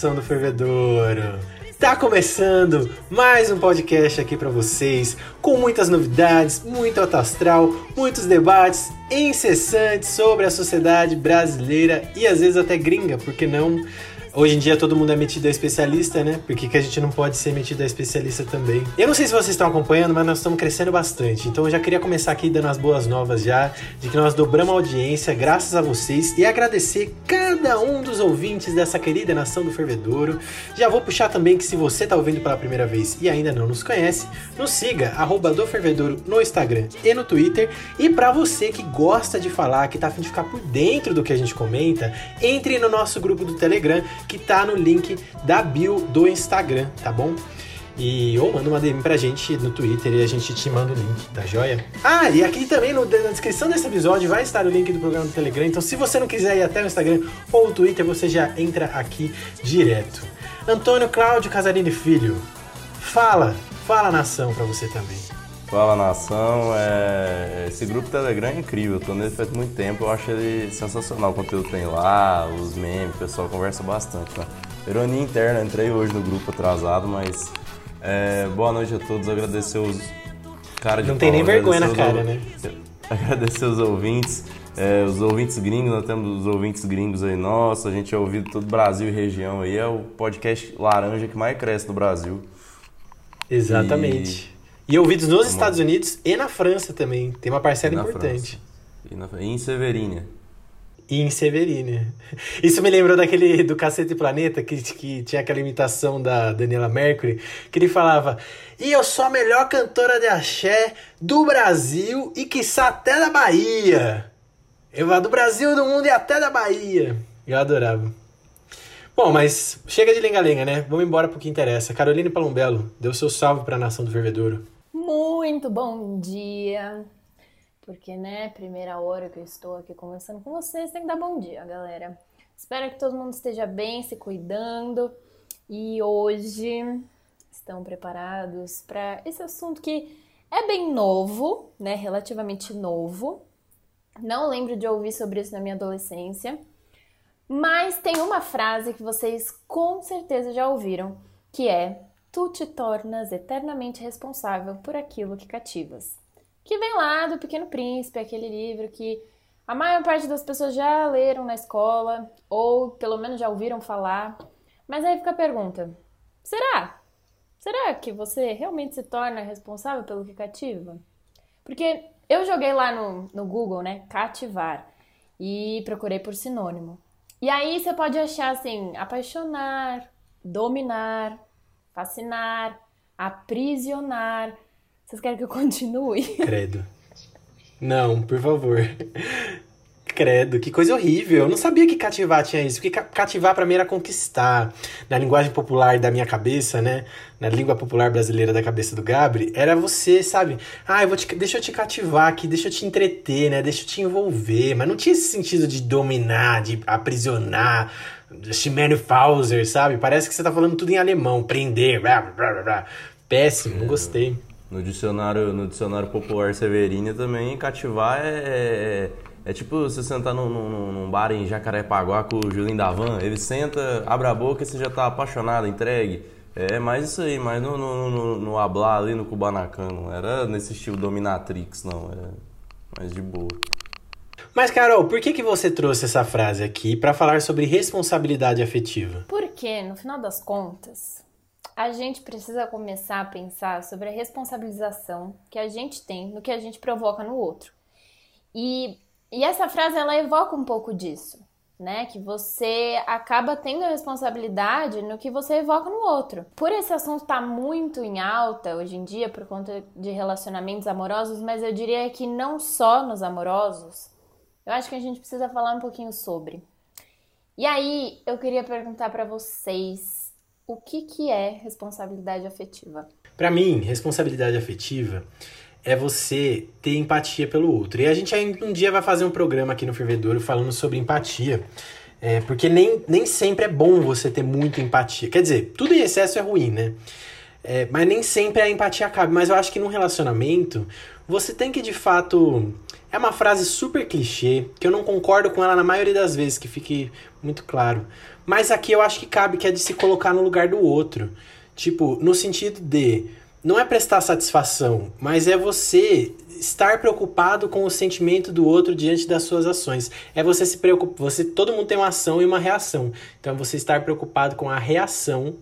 nação do fervedouro. Tá começando mais um podcast aqui para vocês, com muitas novidades, muito alto astral, muitos debates incessantes sobre a sociedade brasileira e às vezes até gringa, porque não? Hoje em dia todo mundo é metido a especialista, né? Por que, que a gente não pode ser metido a especialista também? Eu não sei se vocês estão acompanhando, mas nós estamos crescendo bastante. Então eu já queria começar aqui dando as boas novas já, de que nós dobramos a audiência graças a vocês e agradecer cada um dos ouvintes dessa querida nação do Fervedouro. Já vou puxar também que se você está ouvindo pela primeira vez e ainda não nos conhece, nos siga, arroba do Fervedouro no Instagram e no Twitter. E para você que gosta de falar, que tá afim de ficar por dentro do que a gente comenta, entre no nosso grupo do Telegram que tá no link da bio do Instagram, tá bom? E ou manda uma DM pra gente no Twitter e a gente te manda o link, tá joia? Ah, e aqui também no, na descrição desse episódio vai estar o link do programa do Telegram. Então, se você não quiser ir até o Instagram ou o Twitter, você já entra aqui direto. Antônio Cláudio Casarini Filho, fala, fala nação pra você também. Fala nação, é... esse grupo Telegram é incrível, eu tô nele faz muito tempo, eu acho ele sensacional, o conteúdo tem lá, os memes, o pessoal conversa bastante. Tá? Ironia interna, entrei hoje no grupo atrasado, mas é... boa noite a todos, agradecer os cara de Não tem nem vergonha na cara, né? Agradecer os ouvintes, é, os ouvintes gringos, nós temos os ouvintes gringos aí, nossa, a gente é ouvido todo Brasil e região aí, é o podcast laranja que mais cresce no Brasil. Exatamente. E... E ouvidos nos. Estados Unidos e na França também. Tem uma parcela importante. E, na... e em Severínia. E em Severínia. Isso me lembrou daquele do Cacete Planeta, que, que tinha aquela imitação da Daniela Mercury, que ele falava: E eu sou a melhor cantora de axé do Brasil e quiçá até da Bahia. Eu vou do Brasil, do mundo e até da Bahia. Eu adorava. Bom, mas chega de lenga-lenga, né? Vamos embora pro que interessa. Caroline Palombelo, deu seu salve pra nação do Fervedouro. Muito bom dia! Porque, né, primeira hora que eu estou aqui conversando com vocês, tem que dar bom dia, galera. Espero que todo mundo esteja bem, se cuidando. E hoje estão preparados para esse assunto que é bem novo, né, relativamente novo. Não lembro de ouvir sobre isso na minha adolescência. Mas tem uma frase que vocês com certeza já ouviram, que é tu te tornas eternamente responsável por aquilo que cativas. Que vem lá do Pequeno Príncipe, aquele livro que a maior parte das pessoas já leram na escola, ou pelo menos já ouviram falar. Mas aí fica a pergunta: será? Será que você realmente se torna responsável pelo que cativa? Porque eu joguei lá no, no Google, né, cativar, e procurei por sinônimo. E aí você pode achar assim, apaixonar, dominar, fascinar, aprisionar. Vocês querem que eu continue? Credo. Não, por favor. Credo, que coisa horrível. Eu não sabia que cativar tinha isso. Porque cativar para mim era conquistar. Na linguagem popular da minha cabeça, né? Na língua popular brasileira da cabeça do Gabri, era você, sabe? Ah, eu vou te, deixa eu te cativar aqui, deixa eu te entreter, né? Deixa eu te envolver. Mas não tinha esse sentido de dominar, de aprisionar Schimene Fauser, sabe? Parece que você tá falando tudo em alemão, prender, blá, blá, blá, blá. Péssimo, não gostei. No dicionário, no dicionário popular Severina também, cativar é, é, é tipo você sentar num, num, num, bar em Jacarepaguá com o Julinho Davan, ele senta, abre a boca e você já tá apaixonado, entregue. É mais isso aí, mas no, no, no, no hablar ali, no Kubanacan, não era nesse estilo dominatrix, não, era mais de boa. Mas, Carol, por que, que você trouxe essa frase aqui para falar sobre responsabilidade afetiva? Porque, no final das contas, a gente precisa começar a pensar sobre a responsabilização que a gente tem no que a gente provoca no outro. E, e essa frase, ela evoca um pouco disso, né? Que você acaba tendo a responsabilidade no que você evoca no outro. Por esse assunto estar tá muito em alta hoje em dia, por conta de relacionamentos amorosos, mas eu diria que não só nos amorosos, eu acho que a gente precisa falar um pouquinho sobre. E aí, eu queria perguntar para vocês o que, que é responsabilidade afetiva? Para mim, responsabilidade afetiva é você ter empatia pelo outro. E a gente ainda um dia vai fazer um programa aqui no Fervedouro falando sobre empatia. É, porque nem, nem sempre é bom você ter muita empatia. Quer dizer, tudo em excesso é ruim, né? É, mas nem sempre a empatia cabe. Mas eu acho que num relacionamento, você tem que de fato É uma frase super clichê, que eu não concordo com ela na maioria das vezes, que fique muito claro. Mas aqui eu acho que cabe que é de se colocar no lugar do outro. Tipo, no sentido de não é prestar satisfação, mas é você estar preocupado com o sentimento do outro diante das suas ações. É você se preocupar, você todo mundo tem uma ação e uma reação. Então é você estar preocupado com a reação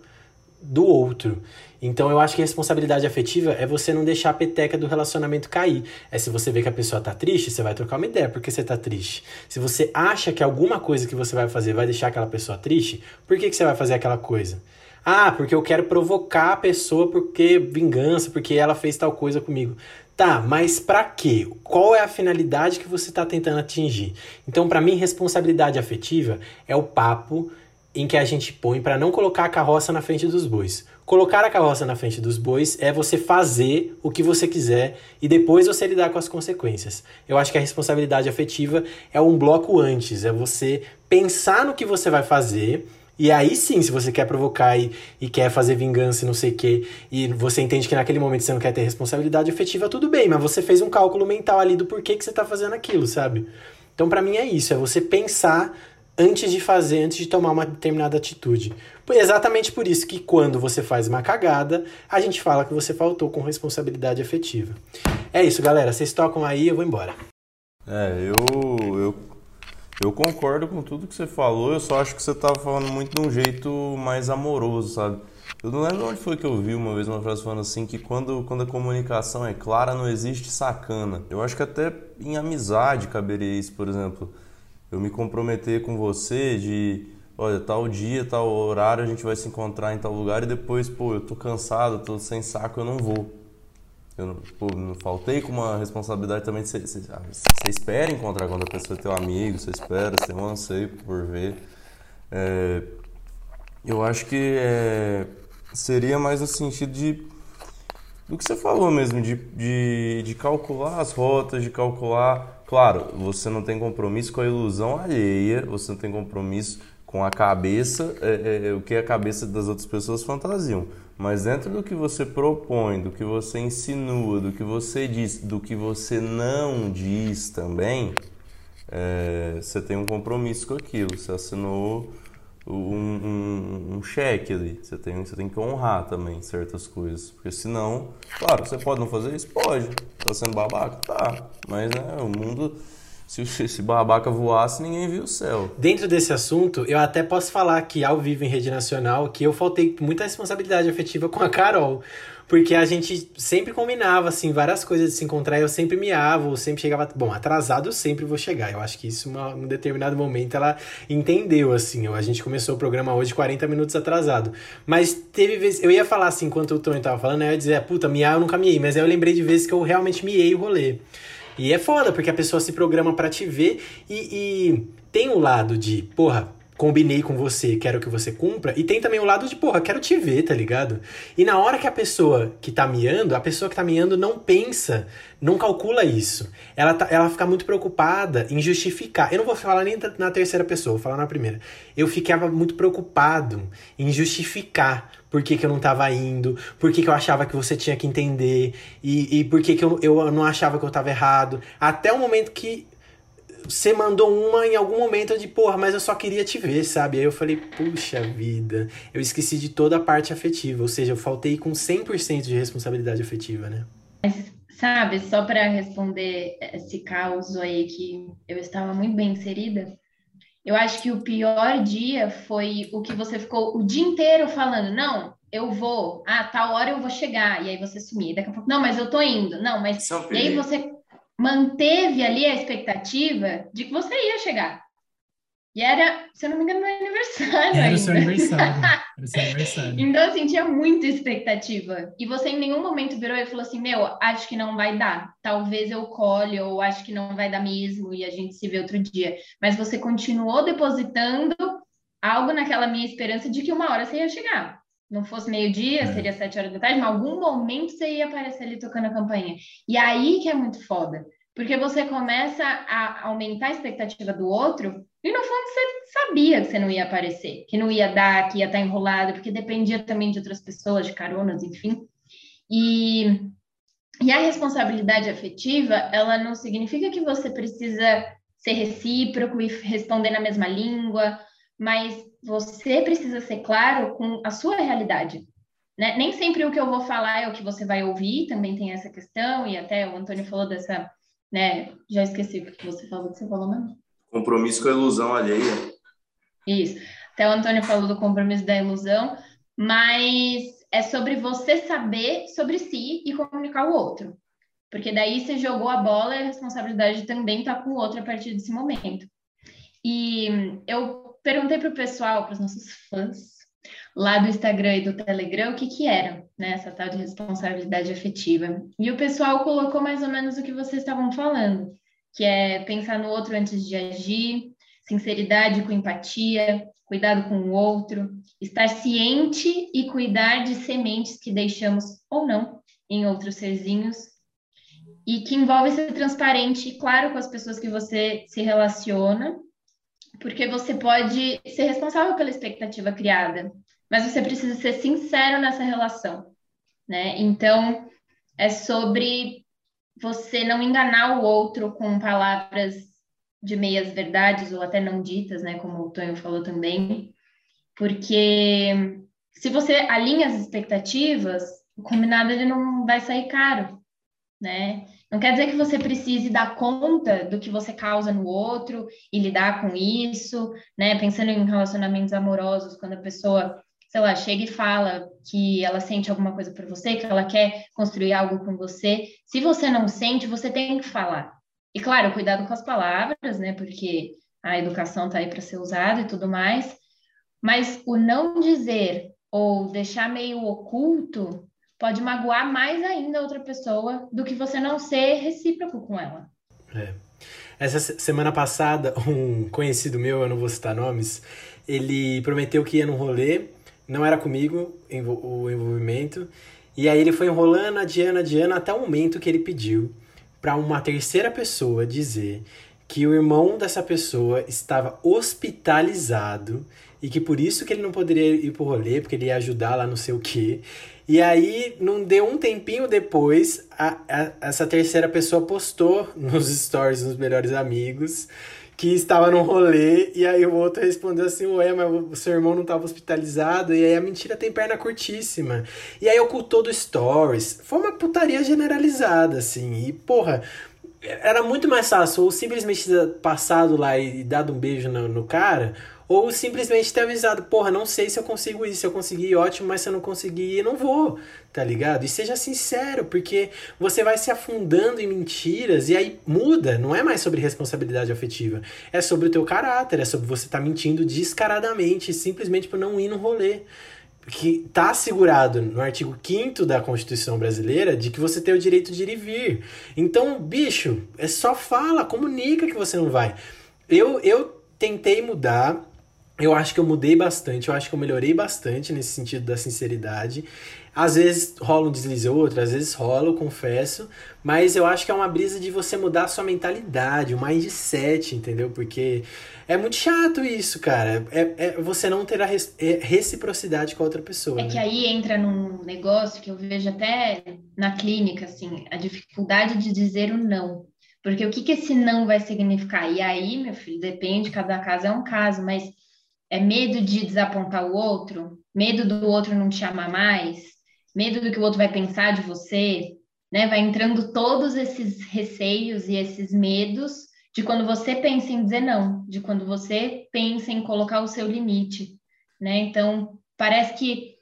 do outro. Então eu acho que responsabilidade afetiva é você não deixar a peteca do relacionamento cair. É se você vê que a pessoa tá triste, você vai trocar uma ideia porque você tá triste. Se você acha que alguma coisa que você vai fazer vai deixar aquela pessoa triste, por que, que você vai fazer aquela coisa? Ah, porque eu quero provocar a pessoa porque vingança, porque ela fez tal coisa comigo. Tá, mas para quê? Qual é a finalidade que você está tentando atingir? Então, para mim, responsabilidade afetiva é o papo em que a gente põe para não colocar a carroça na frente dos bois. Colocar a carroça na frente dos bois é você fazer o que você quiser e depois você lidar com as consequências. Eu acho que a responsabilidade afetiva é um bloco antes, é você pensar no que você vai fazer. E aí sim, se você quer provocar e, e quer fazer vingança e não sei o quê, e você entende que naquele momento você não quer ter responsabilidade afetiva, tudo bem, mas você fez um cálculo mental ali do porquê que você tá fazendo aquilo, sabe? Então, para mim é isso, é você pensar antes de fazer, antes de tomar uma determinada atitude. Exatamente por isso que quando você faz uma cagada, a gente fala que você faltou com responsabilidade afetiva. É isso, galera. Vocês tocam aí, eu vou embora. É, eu, eu, eu concordo com tudo que você falou, eu só acho que você estava falando muito de um jeito mais amoroso, sabe? Eu não lembro onde foi que eu vi uma vez uma frase falando assim que quando, quando a comunicação é clara não existe sacana. Eu acho que até em amizade caberia isso, por exemplo eu me comprometer com você de, olha, tal dia, tal horário a gente vai se encontrar em tal lugar e depois, pô, eu tô cansado, tô sem saco, eu não vou. Eu pô, não faltei com uma responsabilidade também você, ah, espera encontrar quando a pessoa é teu amigo, você espera, você tem um anseio por ver. É, eu acho que é, seria mais no sentido de do que você falou mesmo, de, de, de calcular as rotas, de calcular Claro, você não tem compromisso com a ilusão alheia, você não tem compromisso com a cabeça, é, é, é, o que a cabeça das outras pessoas fantasiam. Mas dentro do que você propõe, do que você insinua, do que você diz, do que você não diz também, é, você tem um compromisso com aquilo. Você assinou um, um, um, cheque ali. Você tem, você tem que honrar também certas coisas. Porque senão, claro, você pode não fazer isso? Pode. Tá sendo babaca? Tá. Mas né, o mundo. Se esse babaca voasse, ninguém viu o céu. Dentro desse assunto, eu até posso falar que ao vivo em rede nacional que eu faltei muita responsabilidade afetiva com a Carol. Porque a gente sempre combinava, assim, várias coisas de se encontrar. Eu sempre miava, eu sempre chegava. Bom, atrasado eu sempre vou chegar. Eu acho que isso, em um determinado momento, ela entendeu, assim. A gente começou o programa hoje 40 minutos atrasado. Mas teve vezes. Eu ia falar assim, enquanto o Tony tava falando? Eu ia dizer, puta, miar eu nunca miei. Mas aí eu lembrei de vezes que eu realmente miei o rolê. E é foda, porque a pessoa se programa para te ver e, e tem o um lado de, porra, combinei com você, quero que você cumpra. E tem também o lado de, porra, quero te ver, tá ligado? E na hora que a pessoa que tá miando, a pessoa que tá miando não pensa, não calcula isso. Ela, tá, ela fica muito preocupada em justificar. Eu não vou falar nem na terceira pessoa, vou falar na primeira. Eu ficava muito preocupado em justificar por que, que eu não tava indo, por que, que eu achava que você tinha que entender, e, e por que, que eu, eu não achava que eu tava errado. Até o momento que você mandou uma em algum momento de, porra, mas eu só queria te ver, sabe? Aí eu falei, puxa vida, eu esqueci de toda a parte afetiva, ou seja, eu faltei com 100% de responsabilidade afetiva, né? Mas, sabe, só para responder esse caos aí que eu estava muito bem inserida, eu acho que o pior dia foi o que você ficou o dia inteiro falando, não, eu vou, ah, tal hora eu vou chegar, e aí você sumir, daqui a pouco, não, mas eu tô indo, não, mas, é e aí você manteve ali a expectativa de que você ia chegar. E era, se eu não me engano, meu aniversário. Era ainda. seu aniversário. Era seu aniversário. então, assim, tinha muita expectativa. E você em nenhum momento virou e falou assim: Meu, acho que não vai dar. Talvez eu colhe, ou acho que não vai dar mesmo, e a gente se vê outro dia. Mas você continuou depositando algo naquela minha esperança de que uma hora você ia chegar não fosse meio-dia, é. seria sete horas da tarde, mas em algum momento você ia aparecer ali tocando a campainha. E aí que é muito foda, porque você começa a aumentar a expectativa do outro, e no fundo você sabia que você não ia aparecer, que não ia dar, que ia estar enrolado, porque dependia também de outras pessoas, de caronas, enfim. E E a responsabilidade afetiva, ela não significa que você precisa ser recíproco e responder na mesma língua, mas você precisa ser claro com a sua realidade. Né? Nem sempre o que eu vou falar é o que você vai ouvir, também tem essa questão, e até o Antônio falou dessa, né? Já esqueci o que você falou, que você falou mesmo. Compromisso com a ilusão alheia. Isso. Até o Antônio falou do compromisso da ilusão, mas é sobre você saber sobre si e comunicar o outro. Porque daí você jogou a bola e a responsabilidade também está com o outro a partir desse momento. E eu perguntei para o pessoal, para os nossos fãs, lá do Instagram e do Telegram, o que que era, né, essa tal de responsabilidade afetiva. E o pessoal colocou mais ou menos o que vocês estavam falando, que é pensar no outro antes de agir, sinceridade com empatia, cuidado com o outro, estar ciente e cuidar de sementes que deixamos ou não em outros serzinhos, e que envolve ser transparente e claro com as pessoas que você se relaciona, porque você pode ser responsável pela expectativa criada, mas você precisa ser sincero nessa relação, né? Então, é sobre você não enganar o outro com palavras de meias verdades ou até não ditas, né, como o Tonho falou também, porque se você alinha as expectativas, o combinado ele não vai sair caro, né? Não quer dizer que você precise dar conta do que você causa no outro e lidar com isso, né? Pensando em relacionamentos amorosos, quando a pessoa, sei lá, chega e fala que ela sente alguma coisa por você, que ela quer construir algo com você, se você não sente, você tem que falar. E claro, cuidado com as palavras, né? Porque a educação está aí para ser usada e tudo mais. Mas o não dizer ou deixar meio oculto pode magoar mais ainda outra pessoa do que você não ser recíproco com ela. É. Essa semana passada, um conhecido meu, eu não vou citar nomes, ele prometeu que ia num rolê, não era comigo o envolvimento, e aí ele foi enrolando, adiando, adiando, até o momento que ele pediu para uma terceira pessoa dizer que o irmão dessa pessoa estava hospitalizado e que por isso que ele não poderia ir pro rolê, porque ele ia ajudar lá não sei o quê. E aí, não deu um tempinho depois, a, a, essa terceira pessoa postou nos stories dos melhores amigos que estava no rolê, e aí o outro respondeu assim, ué, mas o seu irmão não estava hospitalizado, e aí a mentira tem perna curtíssima. E aí ocultou do stories. Foi uma putaria generalizada, assim, e porra, era muito mais fácil ou simplesmente passado lá e dado um beijo no, no cara, ou simplesmente ter avisado, porra, não sei se eu consigo isso, se eu conseguir, ótimo, mas se eu não conseguir, não vou, tá ligado? E seja sincero, porque você vai se afundando em mentiras e aí muda, não é mais sobre responsabilidade afetiva, é sobre o teu caráter, é sobre você estar tá mentindo descaradamente, simplesmente por não ir no rolê que está assegurado no artigo 5 da Constituição Brasileira de que você tem o direito de ir e vir. Então, bicho, é só fala, comunica que você não vai. Eu, eu tentei mudar, eu acho que eu mudei bastante, eu acho que eu melhorei bastante nesse sentido da sinceridade. Às vezes rola um deslize ou outro, às vezes rola, eu confesso, mas eu acho que é uma brisa de você mudar a sua mentalidade, o mindset, entendeu? Porque é muito chato isso, cara. É, é você não ter a é, reciprocidade com a outra pessoa. É né? que aí entra num negócio que eu vejo até na clínica, assim, a dificuldade de dizer o não. Porque o que, que esse não vai significar? E aí, meu filho, depende, cada caso é um caso, mas é medo de desapontar o outro, medo do outro não te amar mais, medo do que o outro vai pensar de você, né? Vai entrando todos esses receios e esses medos de quando você pensa em dizer não, de quando você pensa em colocar o seu limite, né? Então, parece que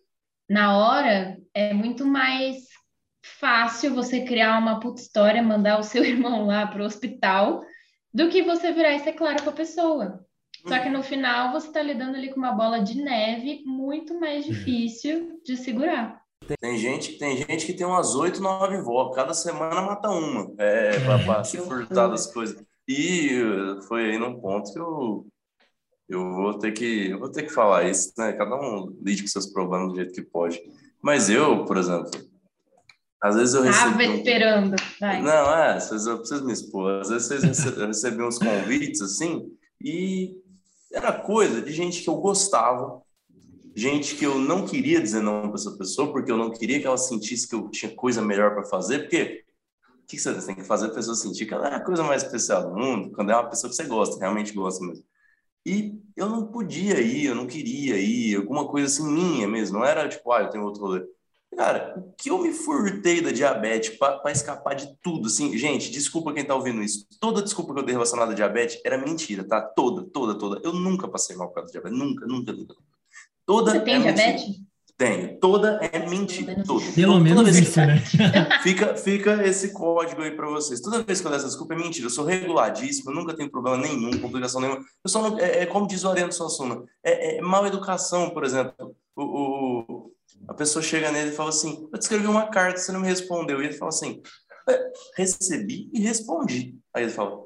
na hora é muito mais fácil você criar uma puta história, mandar o seu irmão lá pro hospital, do que você virar e ser claro com a pessoa. Só que no final você está lidando ali com uma bola de neve muito mais uhum. difícil de segurar. Tem gente, tem gente que tem umas oito, nove vó, cada semana mata uma, é, para se furtar das coisas. E foi aí num ponto que eu, eu vou ter que eu vou ter que falar isso, né? Cada um lide com seus problemas do jeito que pode. Mas eu, por exemplo, às vezes eu recebo. Tava esperando. Vai. Não, é, às vezes eu preciso me expor. Às vezes eu recebi uns convites assim, e era coisa de gente que eu gostava, gente que eu não queria dizer não para essa pessoa, porque eu não queria que ela sentisse que eu tinha coisa melhor para fazer, porque que você tem que fazer a pessoa sentir que ela é a coisa mais especial do mundo, quando é uma pessoa que você gosta, realmente gosta mesmo. E eu não podia ir, eu não queria ir, alguma coisa assim minha mesmo, não era tipo, ah, eu tenho outro rolê. Cara, o que eu me furtei da diabetes para escapar de tudo, assim, gente, desculpa quem tá ouvindo isso. Toda desculpa que eu dei relacionada à diabetes era mentira, tá? Toda, toda, toda. Eu nunca passei mal por causa da diabetes, nunca, nunca, nunca. Toda Você tem é diabetes? Mentira. Tenho. Toda é mentira. Toda. Pelo toda menos isso, né? Fica, fica esse código aí para vocês. Toda vez que eu der essa desculpa é mentira. Eu sou reguladíssimo, eu nunca tenho problema nenhum, complicação nenhuma. Eu só não, é, é como diz o Ariano Suassuna, é, é mal educação, por exemplo. O, o, a pessoa chega nele e fala assim: Eu te escrevi uma carta, você não me respondeu. E ele fala assim: é, Recebi e respondi. Aí ele fala: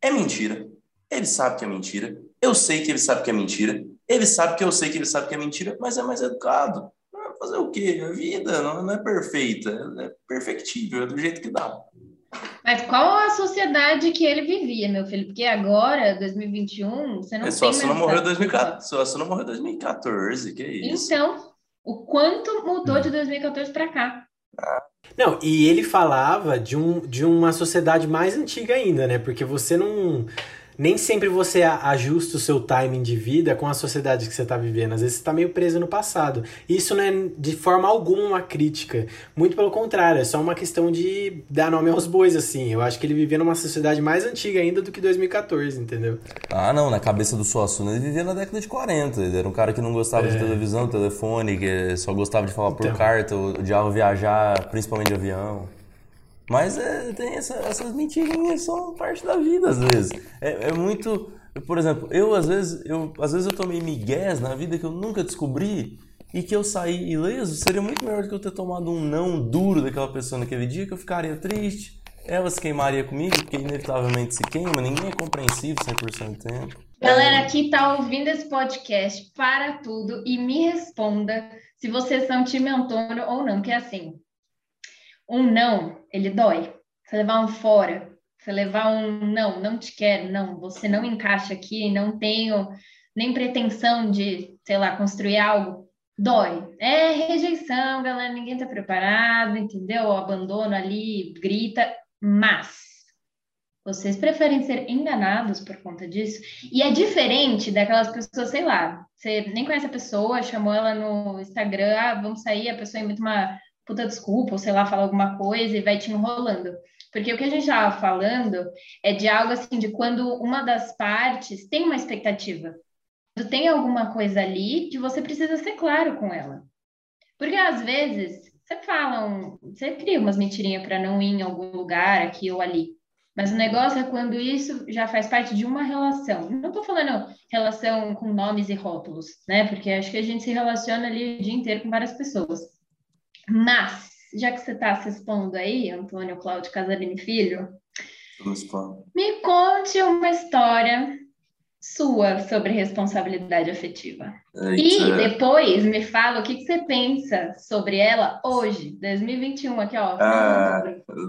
É mentira. Ele sabe que é mentira. Eu sei que ele sabe que é mentira. Ele sabe que eu sei que ele sabe que é mentira, mas é mais educado. Fazer o quê? A vida não, é perfeita, é perfectível, é do jeito que dá. Mas qual a sociedade que ele vivia, meu filho? Porque agora, 2021, você não é só tem se não morreu em 2014, só se não morreu 2014, que isso. Então, o quanto mudou de 2014 para cá? Não, e ele falava de, um, de uma sociedade mais antiga ainda, né? Porque você não nem sempre você ajusta o seu timing de vida com a sociedade que você está vivendo. Às vezes você está meio preso no passado. Isso não é de forma alguma uma crítica. Muito pelo contrário, é só uma questão de dar nome aos bois, assim. Eu acho que ele vivia numa sociedade mais antiga ainda do que 2014, entendeu? Ah, não. Na cabeça do Suassuna, ele vivia na década de 40. Ele era um cara que não gostava é. de televisão, telefone, que só gostava de falar por então. carta, odiava viajar, principalmente de avião. Mas é, tem essa, essas mentirinhas são parte da vida às vezes. É, é, muito, por exemplo, eu às vezes eu às vezes eu tomei migués na vida que eu nunca descobri e que eu saí ileso, seria muito melhor do que eu ter tomado um não duro daquela pessoa naquele dia que eu ficaria triste. Ela se queimaria comigo, porque inevitavelmente se queima, ninguém é compreensivo 100% do tempo. Galera que tá ouvindo esse podcast, para tudo e me responda se vocês são time Antônio ou não, que é assim, um não, ele dói. Você levar um fora, você levar um não, não te quero, não, você não encaixa aqui, não tenho nem pretensão de, sei lá, construir algo, dói. É rejeição, galera, ninguém tá preparado, entendeu? O abandono ali, grita, mas vocês preferem ser enganados por conta disso? E é diferente daquelas pessoas, sei lá, você nem conhece a pessoa, chamou ela no Instagram, ah, vamos sair, a pessoa emite uma puta desculpa, ou sei lá, fala alguma coisa e vai te enrolando. Porque o que a gente estava falando é de algo assim, de quando uma das partes tem uma expectativa. Quando tem alguma coisa ali que você precisa ser claro com ela. Porque às vezes você fala, um, você cria umas mentirinhas para não ir em algum lugar, aqui ou ali. Mas o negócio é quando isso já faz parte de uma relação. Não estou falando relação com nomes e rótulos, né? Porque acho que a gente se relaciona ali o dia inteiro com várias pessoas. Mas, já que você está se expondo aí, Antônio Cláudio Casarini Filho, me conte uma história sua sobre responsabilidade afetiva. Eita. E depois me fala o que, que, você pensa sobre ela hoje, 2021, aqui, ó. Ah,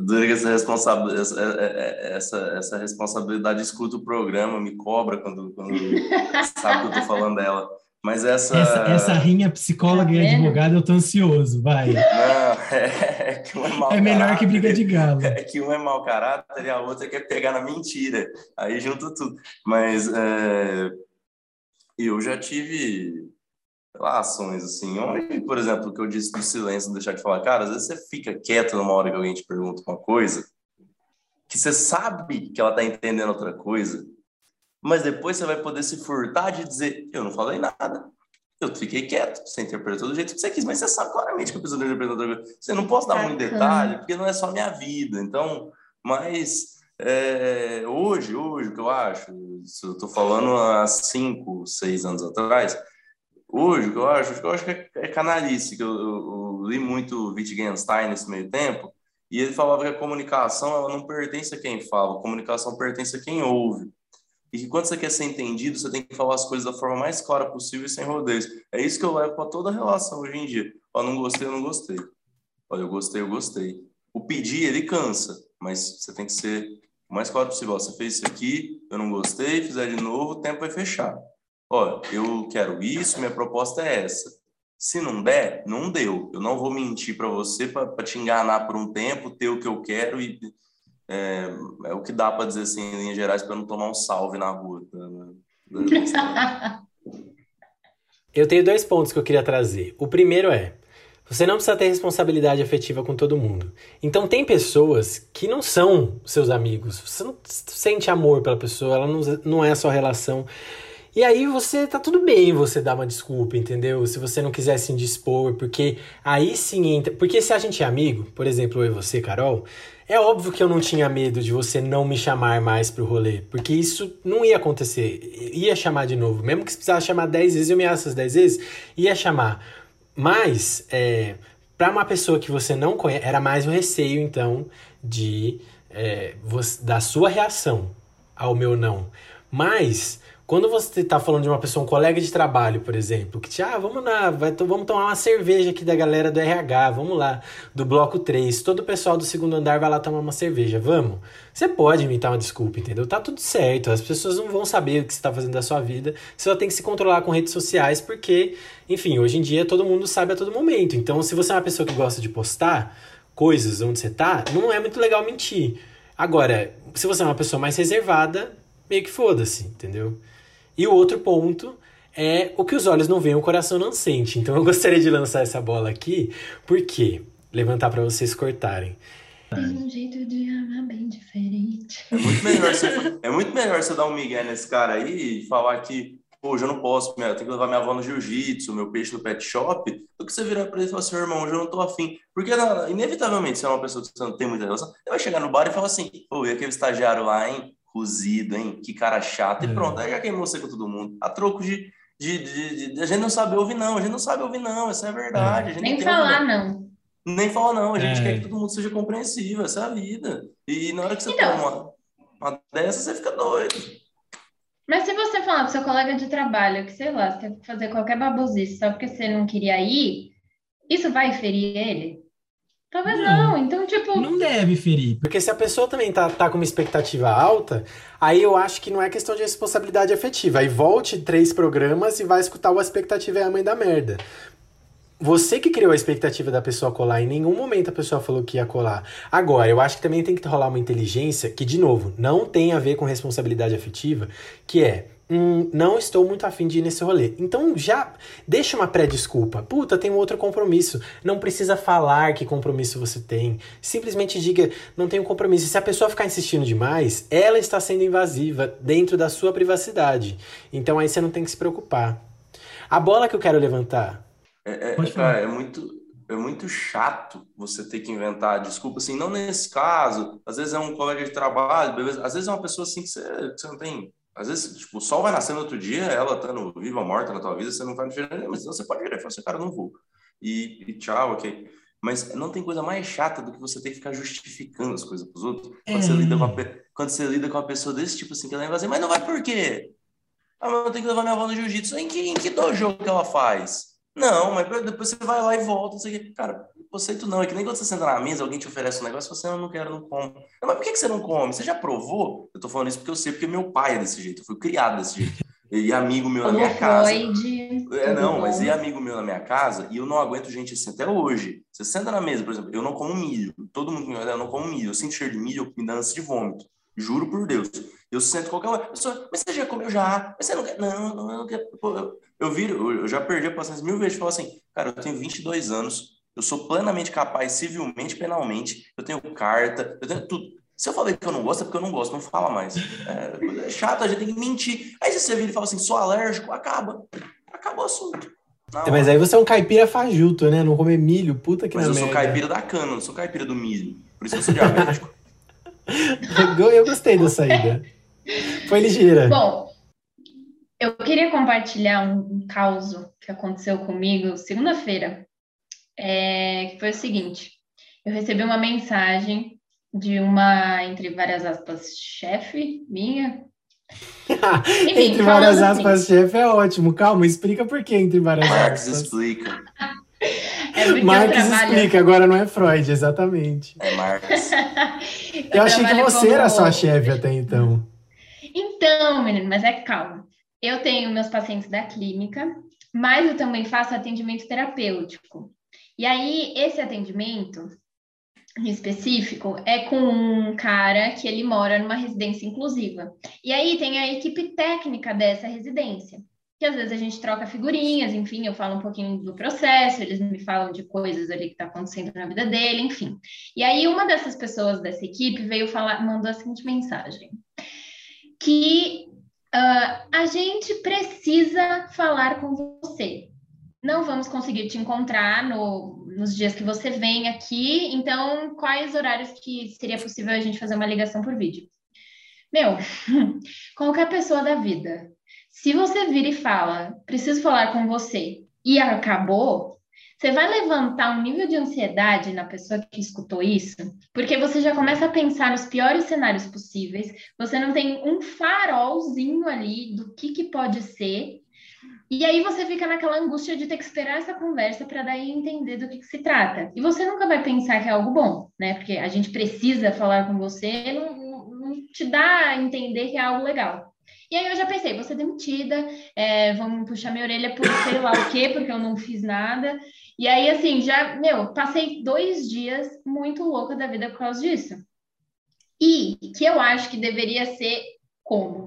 dura essa, responsabilidade, essa, é, é, essa, essa responsabilidade escuta o programa, me cobra quando, quando sabe que eu tô falando dela. Mas essa... essa. Essa, rinha psicóloga e tá advogado, eu tô ansioso, vai. Não, é, é que um é mau É melhor caráter, que briga de galo. É que um é mau caráter e a outra quer pegar na mentira. Aí junta tudo. Mas é, eu já tive ações assim. Onde, por exemplo, o que eu disse do silêncio, deixar de falar. Cara, às vezes você fica quieto numa hora que alguém te pergunta uma coisa que você sabe que ela tá entendendo outra coisa mas depois você vai poder se furtar de dizer: eu não falei nada. Eu fiquei quieto, você interpretou do jeito que você quis, mas você sabe claramente que a pessoa interpretou. Você não posso dar muito detalhe, porque não é só minha vida. Então, mas é, hoje, hoje, o que eu acho, se eu estou falando há cinco, seis anos atrás, hoje, o que eu acho, o que eu acho que é, é canalice, que eu, eu, eu li muito Wittgenstein nesse meio tempo, e ele falava que a comunicação ela não pertence a quem fala, a comunicação pertence a quem ouve. E que quando você quer ser entendido, você tem que falar as coisas da forma mais clara possível e sem rodeios. É isso que eu levo para toda relação hoje em dia. Ó, não gostei, eu não gostei. Olha, eu gostei, eu gostei. O pedir, ele cansa, mas você tem que ser o mais claro possível. Ó, você fez isso aqui, eu não gostei, fizer de novo, o tempo vai fechar. Ó, eu quero isso, minha proposta é essa. Se não der, não deu. Eu não vou mentir para você para te enganar por um tempo, ter o que eu quero e é, é o que dá para dizer assim, em linhas gerais, para não tomar um salve na rua. Tá? Eu tenho dois pontos que eu queria trazer. O primeiro é: você não precisa ter responsabilidade afetiva com todo mundo. Então, tem pessoas que não são seus amigos. Você não sente amor pela pessoa, ela não, não é a sua relação. E aí você tá tudo bem você dar uma desculpa, entendeu? Se você não quiser se indispor, porque aí sim entra. Porque se a gente é amigo, por exemplo, eu e você, Carol, é óbvio que eu não tinha medo de você não me chamar mais pro rolê, porque isso não ia acontecer. Ia chamar de novo. Mesmo que você precisasse chamar 10 vezes, eu me essas 10 vezes, ia chamar. Mas, é, para uma pessoa que você não conhece, era mais o receio, então, de é, da sua reação ao meu não. Mas quando você está falando de uma pessoa, um colega de trabalho, por exemplo, que te, ah, vamos lá, vai, vamos tomar uma cerveja aqui da galera do RH, vamos lá, do bloco 3, todo o pessoal do segundo andar vai lá tomar uma cerveja, vamos. Você pode inventar uma desculpa, entendeu? Tá tudo certo, as pessoas não vão saber o que você está fazendo da sua vida, você só tem que se controlar com redes sociais, porque, enfim, hoje em dia todo mundo sabe a todo momento. Então, se você é uma pessoa que gosta de postar coisas onde você tá, não é muito legal mentir. Agora, se você é uma pessoa mais reservada, meio que foda-se, entendeu? E o outro ponto é o que os olhos não veem, o coração não sente. Então eu gostaria de lançar essa bola aqui, porque levantar para vocês cortarem. Tem um jeito de amar bem diferente. É muito melhor você, é muito melhor você dar um migué nesse cara aí e falar que, pô, hoje eu não posso, eu tenho que levar minha avó no jiu-jitsu, meu peixe no pet shop, do que você virar pra ele e falar assim, irmão, hoje eu não tô afim. Porque, inevitavelmente, se é uma pessoa que você não tem muita relação, você vai chegar no bar e falar assim, pô, e aquele estagiário lá, hein? Cozido, hein? Que cara chato. E é. pronto, aí já queimou você com todo mundo. A troco de, de, de, de, A gente não sabe ouvir, não. A gente não sabe ouvir, não. Essa é a verdade. A Nem falar, não. Nem falar, não. A gente é. quer que todo mundo seja compreensivo. Essa é a vida. E na hora que você então, toma uma, uma dessa, você fica doido. Mas se você falar pro seu colega de trabalho que, sei lá, você quer fazer qualquer babosice só porque você não queria ir, isso vai ferir ele? Talvez não. não. Então, tipo. Não deve ferir. Porque se a pessoa também tá, tá com uma expectativa alta, aí eu acho que não é questão de responsabilidade afetiva. Aí volte três programas e vai escutar o expectativa é a mãe da merda. Você que criou a expectativa da pessoa colar, em nenhum momento a pessoa falou que ia colar. Agora, eu acho que também tem que rolar uma inteligência que, de novo, não tem a ver com responsabilidade afetiva, que é Hum, não estou muito afim de ir nesse rolê. Então já deixa uma pré-desculpa. Puta, tem um outro compromisso. Não precisa falar que compromisso você tem. Simplesmente diga, não tenho compromisso. E se a pessoa ficar insistindo demais, ela está sendo invasiva dentro da sua privacidade. Então aí você não tem que se preocupar. A bola que eu quero levantar. É, é, cara, é muito, é muito chato você ter que inventar desculpa, assim, não nesse caso, às vezes é um colega de trabalho, beleza? às vezes é uma pessoa assim que você, que você não tem às vezes, tipo, o sol vai nascer no outro dia, ela estando viva ou morta na tua vida, você não vai no mas você pode virar e falar assim, cara, não vou. E, e, tchau, ok. Mas não tem coisa mais chata do que você ter que ficar justificando as coisas para os outros. Quando, é. você lida com a, quando você lida com uma pessoa desse tipo assim, que ela vai fazer, mas não vai por quê? Ah, mas eu tenho que levar minha avó no jiu-jitsu. Em que, em que dojo que ela faz? Não, mas depois você vai lá e volta. Você... Cara, conceito não. É que nem quando você senta na mesa, alguém te oferece um negócio, você não, não quer, não come. Não, mas por que, que você não come? Você já provou? Eu tô falando isso porque eu sei, porque meu pai é desse jeito. Eu fui criado desse jeito. E amigo meu Como na minha casa. É, não, mas e amigo meu na minha casa, e eu não aguento gente assim até hoje. Você senta na mesa, por exemplo, eu não como milho. Todo mundo me olha, eu não como milho. Eu sinto cheiro de milho, me dá ânsia de vômito. Juro por Deus. Eu sento qualquer pessoa, mas você já comeu já? Mas você não quer? Não, não, eu não quero. Pô, eu, eu viro, eu já perdi a paciência mil vezes e falo assim, cara, eu tenho 22 anos, eu sou plenamente capaz, civilmente, penalmente, eu tenho carta, eu tenho tudo. Se eu falei que eu não gosto, é porque eu não gosto, não fala mais. É, é chato, a gente tem que mentir. Aí se você vira e fala assim, sou alérgico, acaba. Acabou o assunto. É, mas aí você é um caipira fajuto, né? Não comer milho, puta que Mas eu merda. sou caipira da cana, não sou caipira do milho. Por isso eu sou diabético. eu gostei da saída. Foi ligeira. Bom, eu queria compartilhar um, um caos que aconteceu comigo segunda-feira é, que foi o seguinte: eu recebi uma mensagem de uma, entre várias aspas, chefe minha. Enfim, entre várias aspas, assim. chefe é ótimo. Calma, explica por que entre várias Marx aspas. explica. É Marx trabalho... explica, agora não é Freud, exatamente. É Marx. eu, eu achei que você como... era sua chefe até então. Então, menino, mas é calma. Eu tenho meus pacientes da clínica, mas eu também faço atendimento terapêutico. E aí, esse atendimento específico é com um cara que ele mora numa residência inclusiva. E aí tem a equipe técnica dessa residência, que às vezes a gente troca figurinhas, enfim, eu falo um pouquinho do processo, eles me falam de coisas ali que está acontecendo na vida dele, enfim. E aí uma dessas pessoas dessa equipe veio falar, mandou a seguinte mensagem, que uh, a gente precisa falar com você não vamos conseguir te encontrar no, nos dias que você vem aqui, então quais horários que seria possível a gente fazer uma ligação por vídeo? Meu, qualquer pessoa da vida, se você vira e fala, preciso falar com você, e acabou, você vai levantar um nível de ansiedade na pessoa que escutou isso, porque você já começa a pensar nos piores cenários possíveis, você não tem um farolzinho ali do que, que pode ser, e aí você fica naquela angústia de ter que esperar essa conversa para daí entender do que, que, se trata. E você nunca vai pensar que é algo bom, né? Porque a gente precisa falar com você, não, não, te dá a entender que é algo legal. E aí eu já pensei, vou ser demitida, é, vão puxar minha orelha por sei lá o quê, porque eu não fiz nada. E aí, assim, já, meu, passei dois dias muito louca da vida por causa disso. E que eu acho que deveria ser como?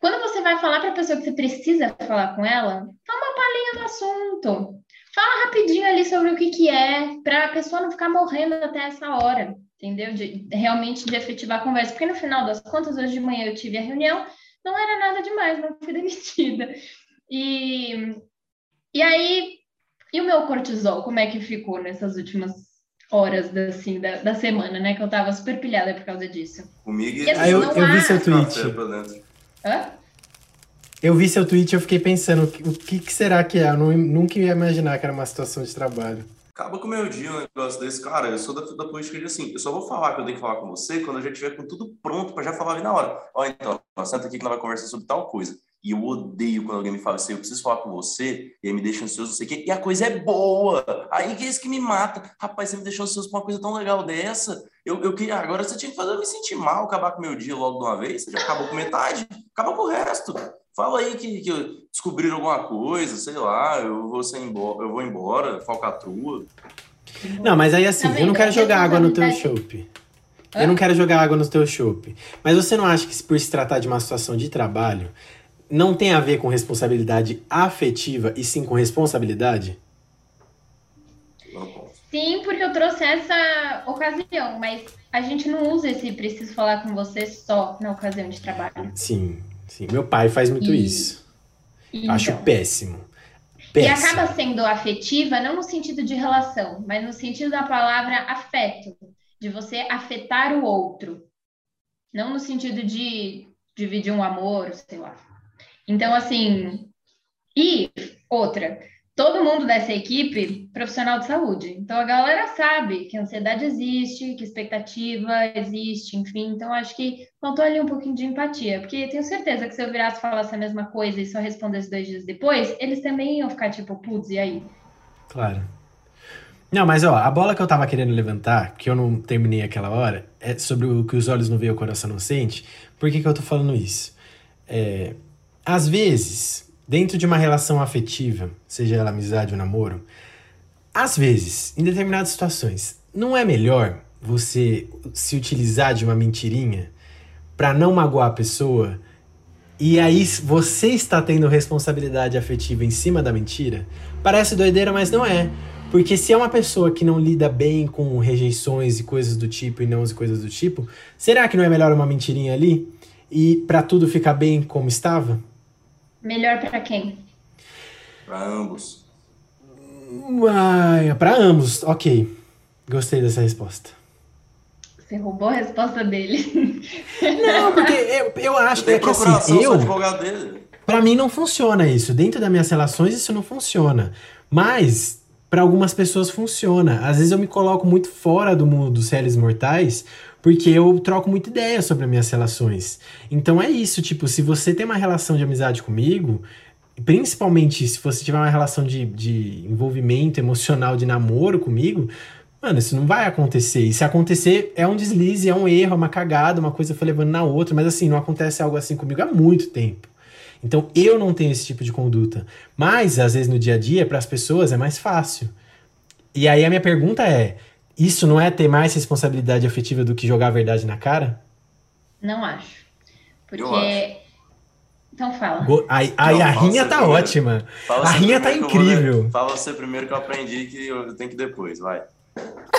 Quando você vai falar para a pessoa que você precisa falar com ela, dá uma palhinha do assunto. Fala rapidinho ali sobre o que, que é, para a pessoa não ficar morrendo até essa hora, entendeu? De, realmente de efetivar a conversa. Porque no final das contas, hoje de manhã eu tive a reunião, não era nada demais, não fui demitida. E, e aí, e o meu cortisol, como é que ficou nessas últimas horas da, assim, da, da semana, né? Que eu tava super pilhada por causa disso. Comigo E, assim, Ah, eu, eu há- vi seu tweet. Pra. Hã? Eu vi seu tweet e eu fiquei pensando, o que, que será que é? Eu não, nunca ia imaginar que era uma situação de trabalho. Acaba com o meu dia um negócio desse. Cara, eu sou da, da política de assim, eu só vou falar que eu tenho que falar com você quando eu já tiver com tudo pronto pra já falar ali na hora. Ó, então, senta aqui que nós vamos conversar sobre tal coisa. E eu odeio quando alguém me fala assim, eu preciso falar com você, e aí me deixa ansioso, não sei o quê, e a coisa é boa. Aí que é isso que me mata. Rapaz, você me deixou ansioso por uma coisa tão legal dessa. Eu, eu queria, agora você tinha que fazer eu me sentir mal, acabar com o meu dia logo de uma vez. Você já acabou com metade, acaba com o resto. Fala aí que, que descobriram alguma coisa, sei lá, eu vou, ser embora, eu vou embora, falcatrua. Não, mas aí assim, eu não quero jogar água no teu chope. Eu não quero jogar água no teu chope. Mas você não acha que se por se tratar de uma situação de trabalho, não tem a ver com responsabilidade afetiva e sim com responsabilidade? Sim, porque eu trouxe essa ocasião, mas a gente não usa esse preciso falar com você só na ocasião de trabalho. Sim, sim. Meu pai faz muito E- isso. Então, Acho péssimo. e Péssimo. acaba sendo afetiva, não no sentido de relação, mas no sentido da palavra afeto, de você afetar o outro. Não no sentido de dividir um amor, sei lá. Então, assim. E outra, todo mundo dessa equipe profissional de saúde. Então a galera sabe que ansiedade existe, que expectativa existe, enfim. Então acho que faltou ali um pouquinho de empatia, porque tenho certeza que se eu virasse e falasse a mesma coisa e só respondesse dois dias depois, eles também iam ficar tipo, putz, e aí? Claro. Não, mas ó, a bola que eu tava querendo levantar, que eu não terminei aquela hora, é sobre o que os olhos não veem, o coração não sente. Por que, que eu tô falando isso? É, às vezes, dentro de uma relação afetiva, seja ela amizade ou namoro, às vezes, em determinadas situações, não é melhor você se utilizar de uma mentirinha pra não magoar a pessoa e aí você está tendo responsabilidade afetiva em cima da mentira? Parece doideira, mas não é. Porque se é uma pessoa que não lida bem com rejeições e coisas do tipo e não e coisas do tipo, será que não é melhor uma mentirinha ali? E pra tudo ficar bem como estava? Melhor pra quem? Pra ambos. Ai, pra ambos, ok. Gostei dessa resposta. Você roubou a resposta dele. Não, porque eu, eu acho Eu tenho é que assim, eu, advogado dele. Pra mim não funciona isso. Dentro das minhas relações isso não funciona. Mas pra algumas pessoas funciona. Às vezes eu me coloco muito fora do mundo dos réis mortais porque eu troco muita ideia sobre as minhas relações. Então é isso, tipo, se você tem uma relação de amizade comigo, principalmente se você tiver uma relação de, de envolvimento emocional, de namoro comigo, mano, isso não vai acontecer. E se acontecer, é um deslize, é um erro, é uma cagada, uma coisa foi levando na outra, mas assim, não acontece algo assim comigo há muito tempo. Então eu não tenho esse tipo de conduta. Mas, às vezes, no dia a dia, para as pessoas é mais fácil. E aí a minha pergunta é: isso não é ter mais responsabilidade afetiva do que jogar a verdade na cara? Não acho. Porque. Eu acho. Então fala. Go- Aí, aí Não, a fala rinha tá primeiro. ótima. Fala A rinha tá vou incrível. ler. Fala você primeiro que eu aprendi que eu tenho que ir depois, vai.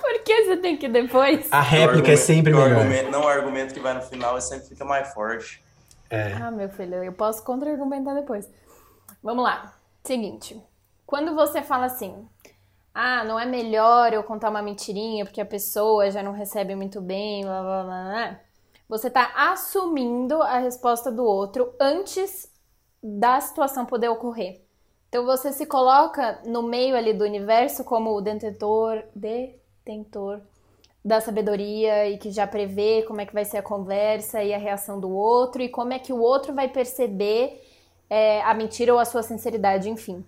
Por que você tem que ir depois? A réplica é sempre o melhor. argumento- não, o argumento que vai no final é sempre fica mais forte. É. Ah, meu filho, eu posso contra-argumentar depois. Vamos lá. Seguinte. Quando você fala assim, ah, não é melhor eu contar uma mentirinha porque a pessoa já não recebe muito bem, blá blá blá, blá. Você tá assumindo a resposta do outro antes da situação poder ocorrer. Então você se coloca no meio ali do universo como o detentor, detentor da sabedoria e que já prevê como é que vai ser a conversa e a reação do outro e como é que o outro vai perceber é, a mentira ou a sua sinceridade, enfim.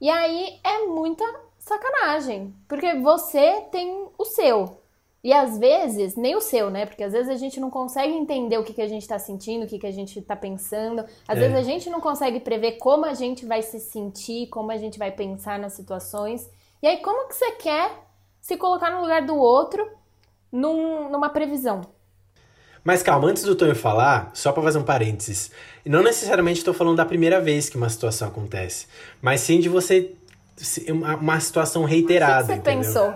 E aí é muita sacanagem, porque você tem o seu. E às vezes, nem o seu, né? Porque às vezes a gente não consegue entender o que, que a gente tá sentindo, o que, que a gente tá pensando. Às É. vezes a gente não consegue prever como a gente vai se sentir, como a gente vai pensar nas situações. E aí, como que você quer se colocar no lugar do outro num- numa previsão? Mas calma, antes do Tonho falar, só pra fazer um parênteses. Não necessariamente estou falando da primeira vez que uma situação acontece, mas sim de você. Uma, situação O que, reiterada. você entendeu? pensou?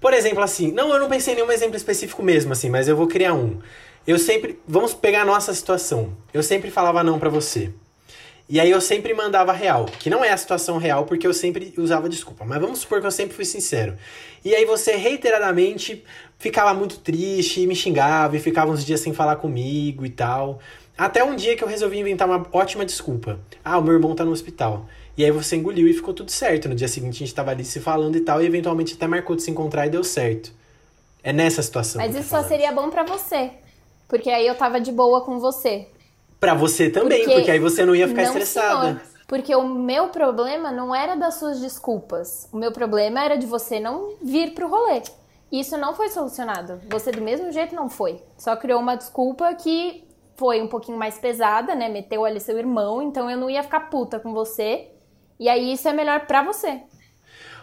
Por exemplo, assim, não, eu não pensei em nenhum exemplo específico mesmo, assim, mas eu vou criar um. Eu sempre. Vamos pegar a nossa situação. Eu sempre falava não pra você. E aí eu sempre mandava real, que não é a situação real, porque eu sempre usava desculpa. Mas vamos supor que eu sempre fui sincero. E aí você reiteradamente ficava muito triste, me xingava e ficava uns dias sem falar comigo e tal. Até um dia que eu resolvi inventar uma ótima desculpa. Ah, o meu irmão tá no hospital. E aí você engoliu e ficou tudo certo. No dia seguinte a gente tava ali se falando e tal, e eventualmente até marcou de se encontrar e deu certo. É nessa situação. Mas isso só seria bom pra você. Porque aí eu tava de boa com você. Pra você também, porque, Porque- aí você não ia ficar Não, estressada. senhor. Porque o meu problema não era das suas desculpas. O meu problema era de você não vir pro rolê. Isso não foi solucionado. Você do mesmo jeito não foi. Só criou uma desculpa que foi um pouquinho mais pesada, né? Meteu ali seu irmão, então eu não ia ficar puta com você. E aí isso é melhor pra você.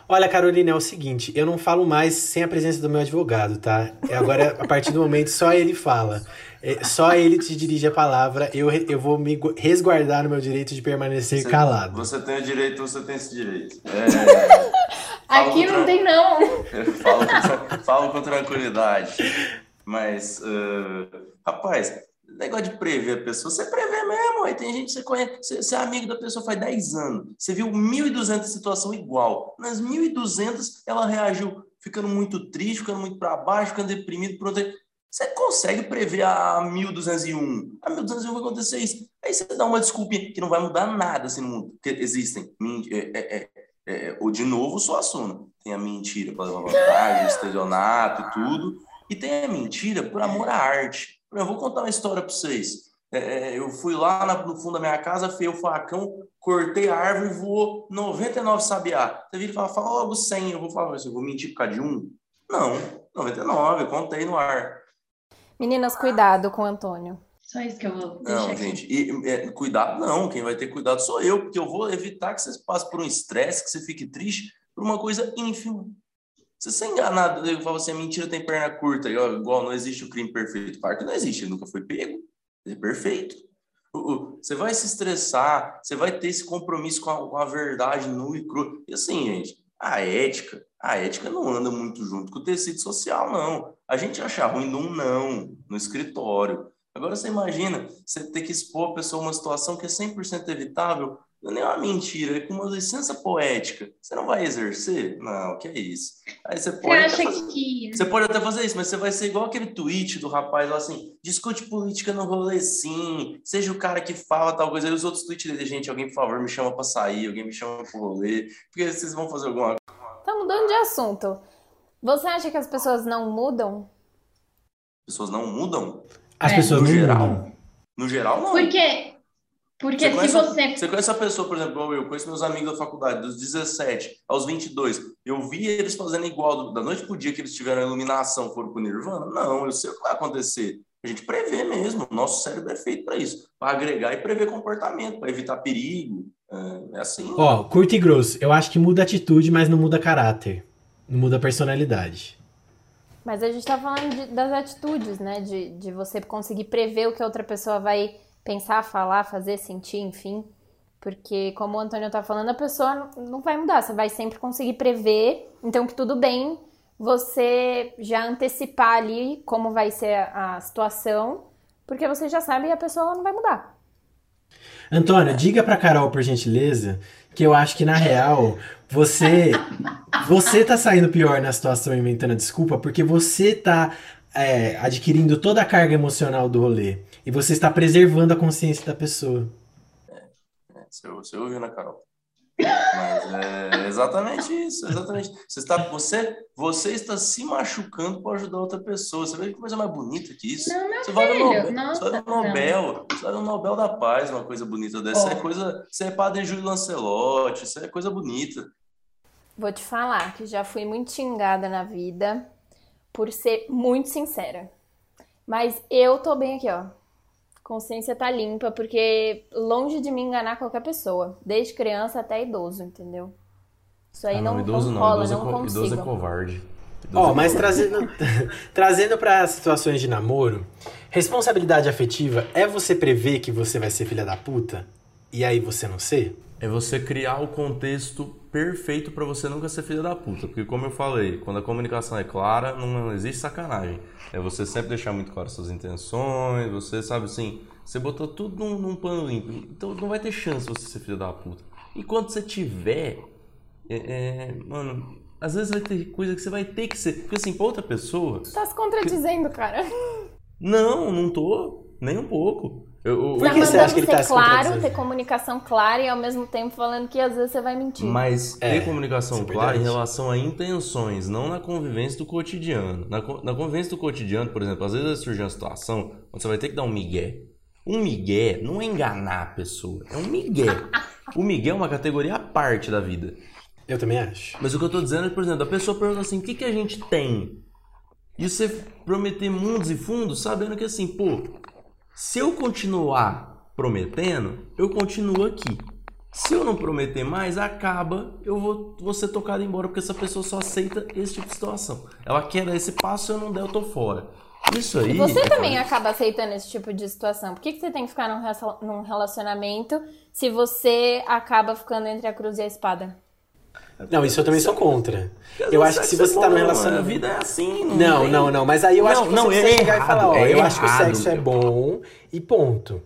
Olha, Carolina, é o seguinte, eu não falo mais sem a presença do meu advogado, tá? É Agora, a partir do momento, só ele fala. É, Só ele te dirige a palavra, eu, eu vou me gu- resguardar no meu direito de permanecer Você- calado. Você tem o direito, você tem esse direito. É, Aqui não tem, não. eu falo, com, falo com tranquilidade. Mas, ah, rapaz, negócio de prever a pessoa, você prevê mesmo. Aí tem gente que você conhece, você, você é amigo da pessoa faz 10 anos. Você viu 1.200 situação igual. Nas 1.200, ela reagiu ficando muito triste, ficando muito para baixo, ficando deprimido. Pronto. Você consegue prever a 1201. A 1201 vai acontecer isso. Aí você dá uma desculpinha que não vai mudar nada assim no mundo. Porque existem. É, é, é, é, ou de novo, só assumo. Tem a mentira para levar vantagem, o estelionato e tudo. E tem a mentira por amor à arte. Eu vou contar uma história para vocês. É, eu fui lá na- no fundo da minha casa, fei o facão, cortei a árvore e voou 99 sabiá. Você vira e fala, fala logo 100. Eu vou falar, eu vou mentir por causa de um? Não, 99, eu contei no ar. Meninas, cuidado com o Antônio. Só isso que eu vou deixar Não, aqui. gente, e, é, cuidado não, quem vai ter cuidado sou eu, porque eu vou evitar que vocês passem por um estresse, que você fique triste por uma coisa ínfima. Se você é enganado, eu falo assim, a mentira tem perna curta, e, ó, igual não existe o crime perfeito. Claro que não existe, ele nunca foi pego, ele é perfeito. O- o- Você vai se estressar, você vai ter esse compromisso com a, com a verdade nua e crua. E assim, gente, a ética, a ética não anda muito junto com o tecido social, não. A gente acha ruim num não, no escritório. Agora você imagina você ter que expor a pessoa a uma situação que é 100% evitável, não é nem uma mentira, é com uma licença poética. Você não vai exercer? Não, que é isso. Aí você Você pode acha fazer- que. você pode até fazer isso, mas você vai ser igual aquele tweet do rapaz lá assim: discute política no rolê sim, seja o cara que fala tal coisa. Aí os outros tweets dele, gente, alguém por favor me chama pra sair, alguém me chama pro rolê, porque vocês vão fazer alguma Tá mudando de assunto. Você acha que as pessoas não mudam? Pessoas não mudam? As É. pessoas No geral? mudam. No geral, não. Porque, porque se conhece, você. você conhece a pessoa, por exemplo, eu, conheço meus amigos da faculdade, dos 17 aos 22. Eu vi eles fazendo igual, da noite pro dia que eles tiveram a iluminação, foram pro Nirvana? Não, eu sei o que vai acontecer. A gente prevê mesmo, o nosso cérebro é feito para isso, para agregar e prever comportamento, para evitar perigo. É, é assim. Ó, curto e grosso, eu acho que muda atitude, mas não muda caráter. Não muda a personalidade. Mas a gente tá falando de- das atitudes, né? De, de você conseguir prever o que a outra pessoa vai pensar, falar, fazer, sentir, enfim. Porque, como o Antônio tá falando, a pessoa não- vai mudar. Você vai sempre conseguir prever. Então, que tudo bem você já antecipar ali como vai ser a, a situação. Porque você já sabe e a pessoa não vai mudar. Antônio, diga pra Carol, por gentileza, que eu acho que na real você você tá saindo pior na situação inventando a desculpa porque você tá é, adquirindo toda a carga emocional do rolê e você está preservando a consciência da pessoa. Você, você ouviu, né, Carol? Mas é exatamente isso, exatamente. Você está, você, você está se machucando para ajudar outra pessoa. Você vê que coisa mais bonita que isso? Não, meu você vai no filho, Nobel, nossa, você vai no Nobel, você vai no Nobel da Paz, uma coisa bonita dessa. Ó. É coisa, você é padre Júlio Lancelotti, isso é coisa bonita. Vou te falar que já fui muito xingada na vida por ser muito sincera. Mas eu tô bem aqui, ó. Consciência tá limpa, porque longe de me enganar qualquer pessoa, desde criança até idoso, entendeu? Isso aí Ah, não, idoso não não, rola, idoso, não é, co- consigo. idoso é covarde. Ó, é mas trazendo trazendo para situações de namoro, responsabilidade afetiva é você prever que você vai ser filha da puta e aí você não ser? É você criar o contexto perfeito para você nunca ser filha da puta. Porque, como eu falei, quando a comunicação é clara, não existe sacanagem. É você sempre deixar muito claro suas intenções, você sabe assim, você botou tudo num, num pano limpo. Então não vai ter chance você ser filha da puta. E quando você tiver, é, é, mano, às vezes vai ter coisa que você vai ter que ser. Porque assim, pra outra pessoa, Tá se contradizendo, cara. não, não tô, nem um pouco. Eu, eu- Por tá que você acha que ele ser tá se claro, ter comunicação clara e ao mesmo tempo falando que às vezes você vai mentir. Mas É, ter comunicação é clara em relação a intenções, não na convivência do cotidiano. Na, na convivência do cotidiano, por exemplo, às vezes vai surgir uma situação onde você vai ter que dar um migué. Um migué não é enganar a pessoa, é um migué. O migué é uma categoria à parte da vida. Eu também acho. Mas o que eu tô dizendo é, por exemplo, a pessoa pergunta assim, o que, que a gente tem? E você prometer mundos e fundos sabendo que assim, pô, se eu continuar prometendo, eu continuo aqui. Se eu não prometer mais, acaba, eu vou, vou ser tocado embora, porque essa pessoa só aceita esse tipo de situação. Ela quer dar esse passo, se eu não der, eu tô fora. Isso aí. Você é também acaba aceitando esse tipo de situação. Por que, que você tem que ficar num relacionamento se você acaba ficando entre a cruz e a espada? Não, isso eu também sou contra. Às Eu acho que se você é tá bom, num relacionamento. A vida é assim. Não, tem- não, não. Mas aí eu acho Não, que você não, é chegar e falar, ó, é eu acho que o sexo é bom e ponto.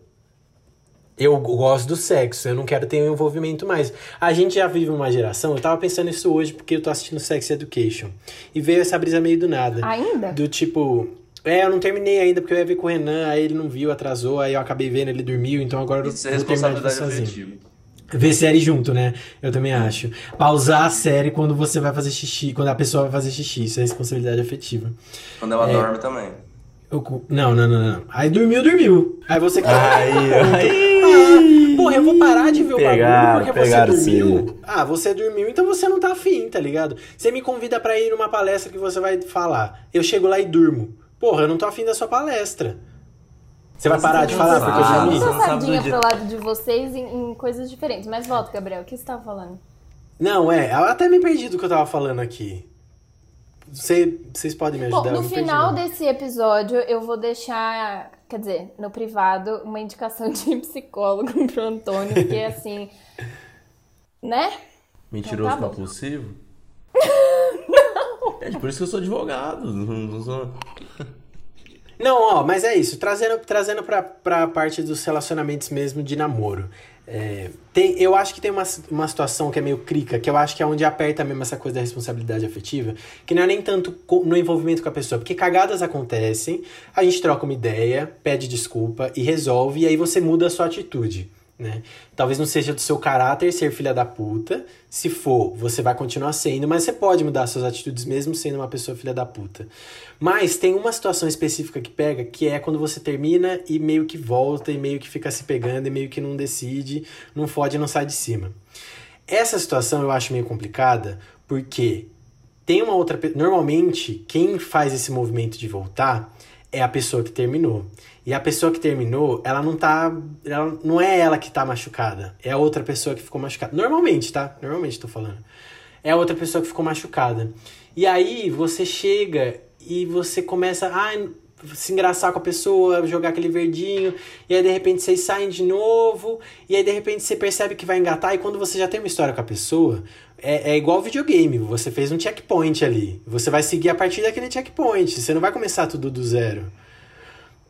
Eu gosto do sexo, eu não quero ter um envolvimento mais. A gente já vive uma geração, eu tava pensando isso hoje porque eu tô assistindo Sex Education. E veio essa brisa meio do nada. Ainda? Do tipo, é, eu não terminei ainda porque eu ia ver com o Renan, aí ele não viu, atrasou, aí eu acabei vendo, ele dormiu, então agora eu Isso é vou terminar de sozinho. afetiva. Ver série junto, né? Eu também acho. Pausar a série quando você vai fazer xixi, quando a pessoa vai fazer xixi, isso é responsabilidade afetiva. Quando ela dorme também. Eu não, não, não, não. Aí dormiu, dormiu. Aí você Aí, aí. Ah, porra, eu vou parar de ver o Pegaram, bagulho porque você dormiu. Ah, você dormiu, então você não tá afim, tá ligado? Você me convida pra ir numa palestra que você vai falar. Eu chego lá e durmo. Porra, eu não tô afim da sua palestra. Você vai parar de não falar porque eu não a sabe do sardinha pro lado de vocês em, em coisas diferentes. Mas volta, Gabriel, o que você tava falando? Não, é, eu até me perdi do que eu tava falando aqui. Você, vocês podem me Bom, ajudar? Eu no perdi, final não. desse episódio, eu vou deixar, quer dizer, no privado, uma indicação de psicólogo pro Antônio, porque assim. Né? Mentiroso Então tá bom. compulsivo? É por isso que eu sou advogado. Não, não sou... Não, ó, mas é isso. Trazendo, trazendo pra, pra parte dos relacionamentos mesmo de namoro. É, tem, eu acho que tem uma, uma situação que é meio crica, que eu acho que é onde aperta mesmo essa coisa da responsabilidade afetiva, que não é nem tanto no envolvimento com a pessoa, porque cagadas acontecem, a gente troca uma ideia, pede desculpa e resolve, e aí você muda a sua atitude. Né? Talvez não seja do seu caráter ser filha da puta. Se for, você vai continuar sendo, mas você pode mudar suas atitudes mesmo sendo uma pessoa filha da puta. Mas tem uma situação específica que pega, que é quando você termina e meio que volta e meio que fica se pegando e meio que não decide, não fode não sai de cima. Essa situação eu acho meio complicada, porque tem uma outra. Normalmente, quem faz esse movimento de voltar é a pessoa que terminou. E a pessoa que terminou, ela não tá. Ela, não é ela que tá machucada. É a outra pessoa que ficou machucada. Normalmente, tá? Normalmente tô falando. É a outra pessoa que ficou machucada. E aí você chega e você começa a se engraçar com a pessoa, jogar aquele verdinho, e aí de repente vocês saem de novo, e aí de repente você percebe que vai engatar, e quando você já tem uma história com a pessoa, é, é igual videogame, você fez um checkpoint ali. Você vai seguir a partir daquele checkpoint, você não vai começar tudo do zero.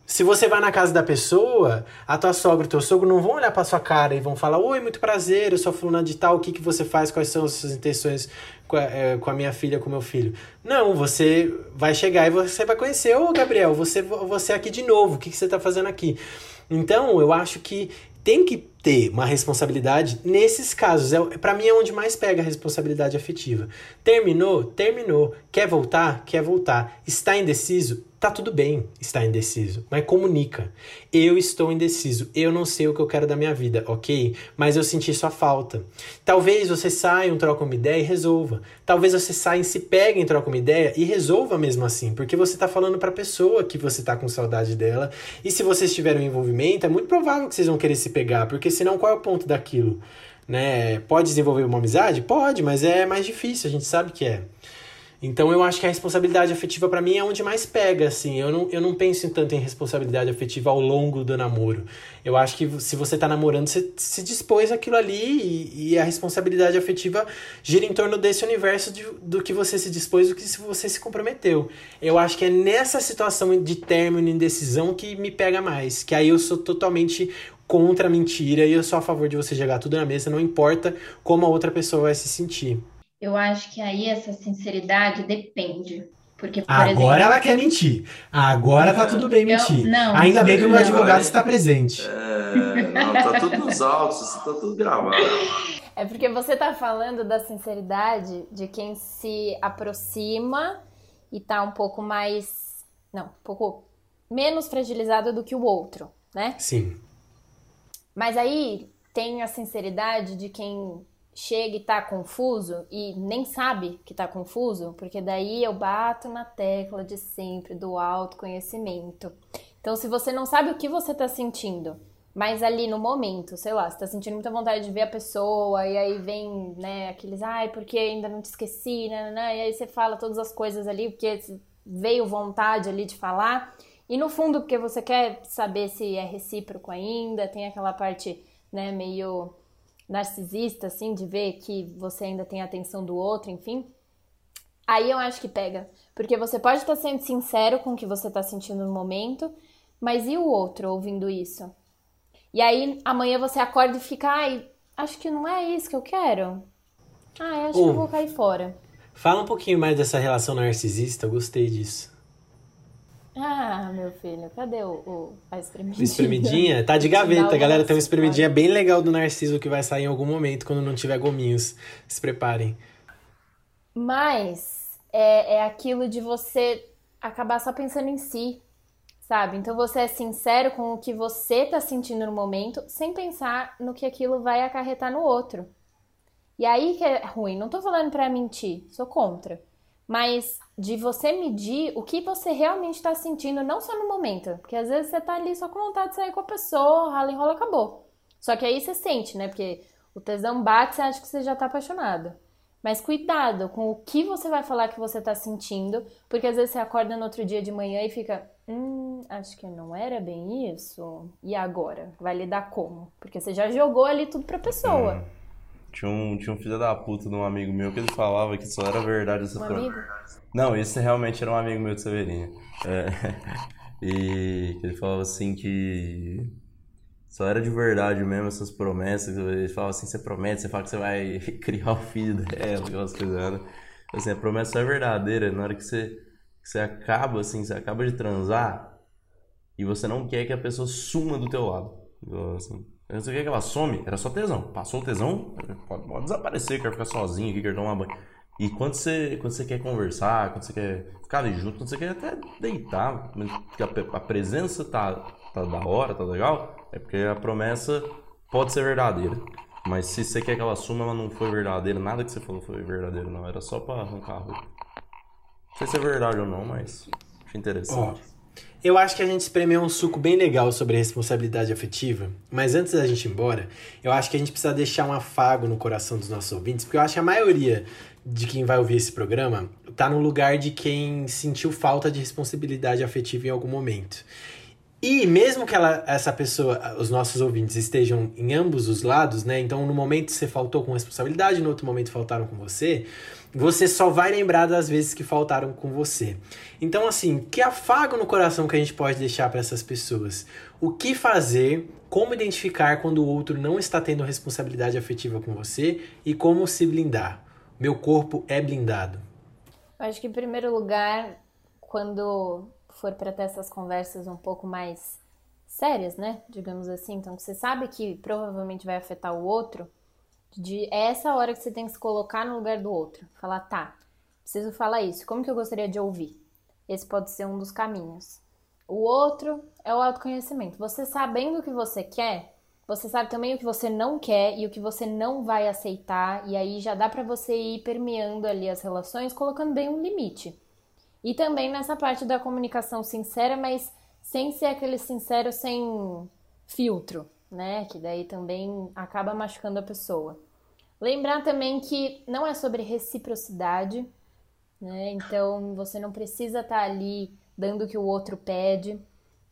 Se você vai na casa da pessoa, a tua sogra e o teu sogro não vão olhar pra sua cara e vão falar: Oi, muito prazer, eu sou fulana de tal, o que, que você faz, quais são as suas intenções com a, é, com a minha filha, com meu filho. Não, você vai chegar e você vai conhecer: Ô, Gabriel, você, você aqui de novo, o que, que você tá fazendo aqui? Então, eu acho que tem que ter uma responsabilidade nesses casos. É, para mim é onde mais pega a responsabilidade afetiva. Terminou? Terminou. Quer voltar? Quer voltar. Está indeciso? Tá tudo bem estar indeciso, mas comunica. Eu estou indeciso, eu não sei o que eu quero da minha vida, ok? Mas eu senti sua falta. Talvez você saia, um troca uma ideia e resolva. Talvez você saia, se pegue, troca uma ideia e resolva mesmo assim, porque você tá falando pra pessoa que você tá com saudade dela. E se vocês tiverem um envolvimento, é muito provável que vocês vão querer se pegar, porque senão qual é o ponto daquilo? Né? Pode desenvolver uma amizade? Pode, mas é mais difícil, a gente sabe que é. Então eu acho que a responsabilidade afetiva para mim é onde mais pega, assim. Eu não, eu não penso tanto em responsabilidade afetiva ao longo do namoro. Eu acho que se você tá namorando, você se dispôs aquilo ali e, e a responsabilidade afetiva gira em torno desse universo de, do que você se dispôs, do que você se comprometeu. Eu acho que é nessa situação de término e indecisão que me pega mais. Que aí eu sou totalmente contra a mentira e eu sou a favor de você jogar tudo na mesa, não importa como a outra pessoa vai se sentir. Eu acho que aí essa sinceridade depende. Porque, por Agora exemplo, ela quer mentir. Agora tá tudo bem Eu- mentir. não. Ainda bem que o meu Não. advogado está presente. É, não, tá tudo nos autos, tá tudo gravado. É porque você tá falando da sinceridade de quem se aproxima e tá um pouco mais. Não, um pouco menos fragilizado do que o outro, né? Sim. Mas aí tem a sinceridade de quem chega e tá confuso e nem sabe que tá confuso, porque daí eu bato na tecla de sempre do autoconhecimento. Então, se você não sabe o que você tá sentindo, mas ali no momento, sei lá, você tá sentindo muita vontade de ver a pessoa, e aí vem, né, aqueles, ai, porque ainda não te esqueci, né, né, né, e aí você fala todas as coisas ali, porque veio vontade ali de falar, e no fundo, porque você quer saber se é recíproco ainda, tem aquela parte, né, meio narcisista, assim, de ver que você ainda tem a atenção do outro, enfim. Aí eu acho que pega. Porque você pode estar sendo sincero com o que você está sentindo no momento, mas e o outro ouvindo isso? E aí amanhã você acorda e fica, ai, acho que não é isso que eu quero. Ai, acho que Ô. eu vou cair fora. Fala um pouquinho mais dessa relação narcisista, eu gostei disso. Ah, meu filho, cadê o, o- a espremidinha? Espremidinha? Tá de gaveta, galera. Tem uma espremidinha bem legal do Narciso que vai sair em algum momento quando não tiver gominhos. Se preparem. Mas é, é aquilo de você acabar só pensando em si, sabe? Então você é sincero com o que você tá sentindo no momento, sem pensar no que aquilo vai acarretar no outro. E aí que é ruim. Não tô falando pra mentir, sou contra. Mas de você medir o que você realmente tá sentindo, não só no momento. Porque às vezes você tá ali só com vontade de sair com a pessoa, rala, enrola, acabou. Só que aí você sente, né? Porque o tesão bate, você acha que você já tá apaixonado. Mas cuidado com o que você vai falar que você tá sentindo, porque às vezes você acorda no outro dia de manhã e fica, hum, acho que não era bem isso. E agora? Vai lidar como? Porque você já jogou ali tudo pra pessoa. Tinha um, tinha um filho da puta de um amigo meu que ele falava que só era verdade essa Um amigo? Não, esse realmente era um amigo meu de Severinha. É, e ele falava assim que só era de verdade mesmo essas promessas. Ele falava assim, você promete, você fala que você vai criar o filho dela, aquelas coisas. né? Assim, a promessa só é verdadeira na hora que você, que você acaba, assim, você acaba de transar e você não quer que a pessoa suma do teu lado. Então, Assim, você quer que ela some? Era só tesão. Passou o tesão, pode, pode desaparecer, quer ficar sozinho quer tomar banho. E quando você, quando você quer conversar, quando você quer ficar ali junto, quando você quer até deitar, que a, a presença tá, tá da hora, tá legal, é porque a promessa pode ser verdadeira. Mas se você quer que ela suma, ela não foi verdadeira, nada que você falou foi verdadeiro, não. Era só pra arrancar a roupa. Não sei se é verdade ou não, mas achei interessante. Eu acho que a gente espremeu um suco bem legal sobre a responsabilidade afetiva, mas antes da gente ir embora, eu acho que a gente precisa deixar um afago no coração dos nossos ouvintes, porque eu acho que a maioria de quem vai ouvir esse programa tá no lugar de quem sentiu falta de responsabilidade afetiva em algum momento. E mesmo que ela, essa pessoa, os nossos ouvintes estejam em ambos os lados, né? Então, no momento você faltou com responsabilidade, no outro momento faltaram com você, você só vai lembrar das vezes que faltaram com você. Então, assim, que afago no coração que a gente pode deixar para essas pessoas? O que fazer? Como identificar quando o outro não está tendo responsabilidade afetiva com você e como se blindar? Meu corpo é blindado. Acho que, em primeiro lugar, quando for para ter essas conversas um pouco mais sérias, né? Digamos assim, então você sabe que provavelmente vai afetar o outro, de é essa hora que você tem que se colocar no lugar do outro. Falar, tá, preciso falar isso, como que eu gostaria de ouvir? Esse pode ser um dos caminhos. O outro é o autoconhecimento. Você sabendo o que você quer, você sabe também o que você não quer e o que você não vai aceitar, e aí já dá para você ir permeando ali as relações, colocando bem um limite. E também nessa parte da comunicação sincera, mas sem ser aquele sincero sem filtro, né? Que daí também acaba machucando a pessoa. Lembrar também que não é sobre reciprocidade, né? Então você não precisa estar tá ali dando o que o outro pede.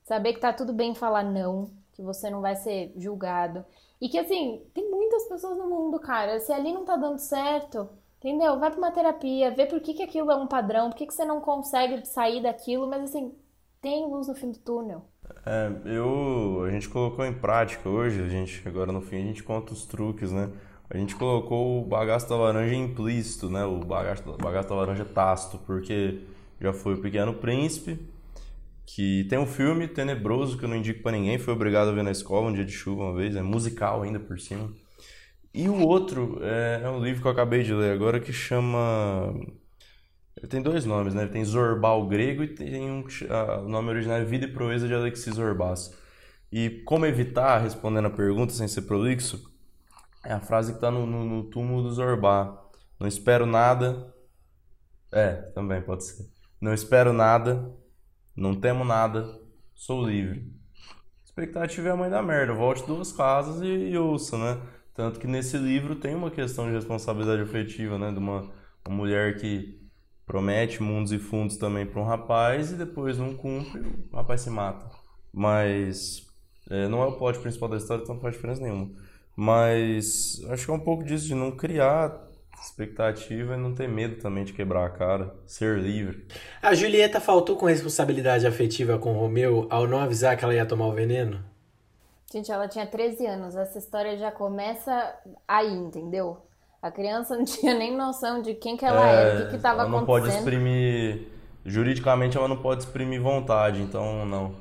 Saber que tá tudo bem falar não, que você não vai ser julgado. E que assim, tem muitas pessoas no mundo, cara. Se ali não tá dando certo, Entendeu? Vai para uma terapia, vê por que, que aquilo é um padrão, por que, que você não consegue sair daquilo, mas assim, tem luz no fim do túnel. É, eu, a gente colocou em prática hoje, a gente, agora no fim a gente conta os truques, né? A gente colocou o bagaço da laranja implícito, né? O bagaço, bagaço da laranja tácito, porque já foi o Pequeno Príncipe, que tem um filme tenebroso que eu não indico para ninguém, foi obrigado a ver na escola um dia de chuva uma vez, é musical ainda por cima. E o outro é, é, um livro que eu acabei de ler agora que chama. Tem dois nomes, né? Tem Zorbal grego e tem um. o nome original é Vida e Proeza de Alexis Zorbas. E como evitar, respondendo a pergunta sem ser prolixo, é a frase que está no, no, no túmulo do Zorbá. Não espero nada. É, também pode ser. Não espero nada, não temo nada, sou livre. Expectativa é a mãe da merda. Volte duas casas e, e ouça, né? Tanto que nesse livro tem uma questão de responsabilidade afetiva, né? De uma, uma mulher que promete mundos e fundos também para um rapaz e depois não cumpre, o rapaz se mata. Mas é, não é o plot principal da história, então não faz diferença nenhuma. Mas acho que é um pouco disso, de não criar expectativa e não ter medo também de quebrar a cara, ser livre. A Julieta faltou com responsabilidade afetiva com o Romeu ao não avisar que ela ia tomar o veneno? Gente, ela tinha 13 anos. Essa história já começa aí, entendeu? A criança não tinha nem noção de quem que ela é, era, o que estava acontecendo. Ela não pode exprimir. Juridicamente, ela não pode exprimir vontade, então não.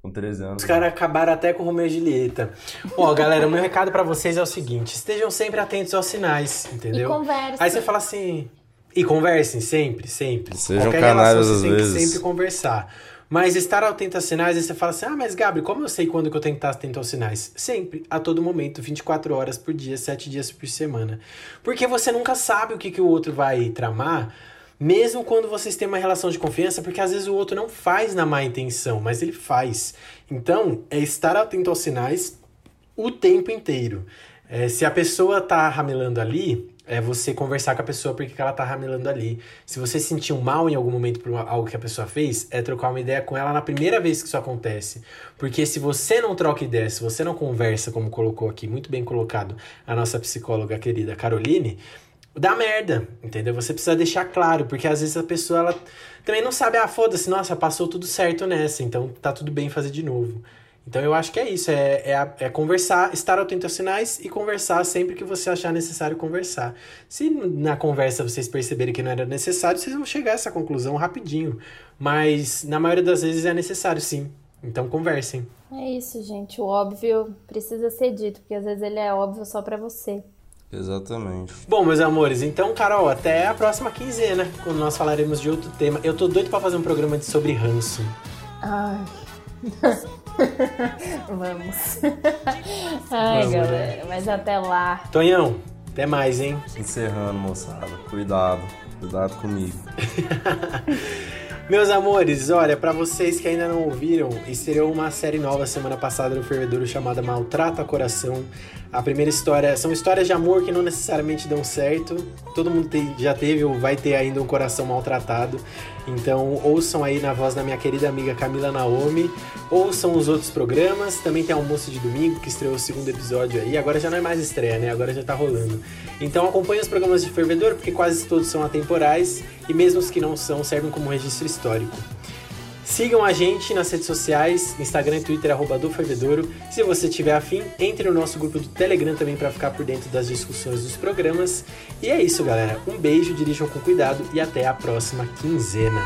Com 13 anos. Os caras acabaram até com o Romeu e Julieta. Ó, galera, o meu recado para vocês é o seguinte: estejam sempre atentos aos sinais, entendeu? E conversem. Aí você fala assim. E conversem sempre, sempre. Sejam canais às você vezes. Tem que sempre conversar. Mas estar atento aos sinais, aí você fala assim: ah, mas Gabriel, como eu sei quando que eu tenho que estar atento aos sinais? Sempre, a todo momento, 24 horas por dia, 7 dias por semana. Porque você nunca sabe o que, que o outro vai tramar, mesmo quando vocês têm uma relação de confiança, porque às vezes o outro não faz na má intenção, mas ele faz. Então, é estar atento aos sinais o tempo inteiro. É, se a pessoa tá ramelando ali, é você conversar com a pessoa porque ela tá ramelando ali. Se você sentiu mal em algum momento por algo que a pessoa fez, é trocar uma ideia com ela na primeira vez que isso acontece. Porque se você não troca ideia, se você não conversa, como colocou aqui, muito bem colocado a nossa psicóloga querida Caroline, dá merda, entendeu? Você precisa deixar claro, porque às vezes a pessoa ela também não sabe, ah, foda-se, nossa, passou tudo certo nessa, então tá tudo bem fazer de novo. Então eu acho que é isso, é, é, é, conversar, estar atento aos sinais e conversar sempre que você achar necessário conversar. Se na conversa vocês perceberem que não era necessário, vocês vão chegar a essa conclusão rapidinho. Mas na maioria das vezes é necessário, sim. Então conversem. É isso, gente. O óbvio precisa ser dito, porque às vezes ele é óbvio só para você. Exatamente. Bom, meus amores, então, Carol, até a próxima quinzena, quando nós falaremos de outro tema. Eu tô doido para fazer um programa de sobre ranço. Ai. Vamos. Ai, Vamos, galera, né? mas até lá. Tonhão, até mais, hein? Encerrando, moçada. Cuidado. Cuidado comigo. Meus amores, olha, para vocês que ainda não ouviram, estreou uma série nova semana passada no Fervedouro chamada Maltrata Coração. A primeira história são histórias de amor que não necessariamente dão certo. Todo mundo tem, já teve ou vai ter ainda um coração maltratado. Então, ouçam aí na voz da minha querida amiga Camila Naomi. Ouçam os outros programas. Também tem Almoço de Domingo, que estreou o segundo episódio aí. Agora já não é mais estreia, né? Agora já tá rolando. Então, acompanhe os programas de Fervedor, porque quase todos são atemporais. E mesmo os que não são, servem como registro histórico. Sigam a gente nas redes sociais, Instagram e Twitter, arroba do Fervedouro. Se você tiver afim, entre no nosso grupo do Telegram também para ficar por dentro das discussões dos programas. E é isso, galera. Um beijo, dirijam com cuidado e até a próxima quinzena.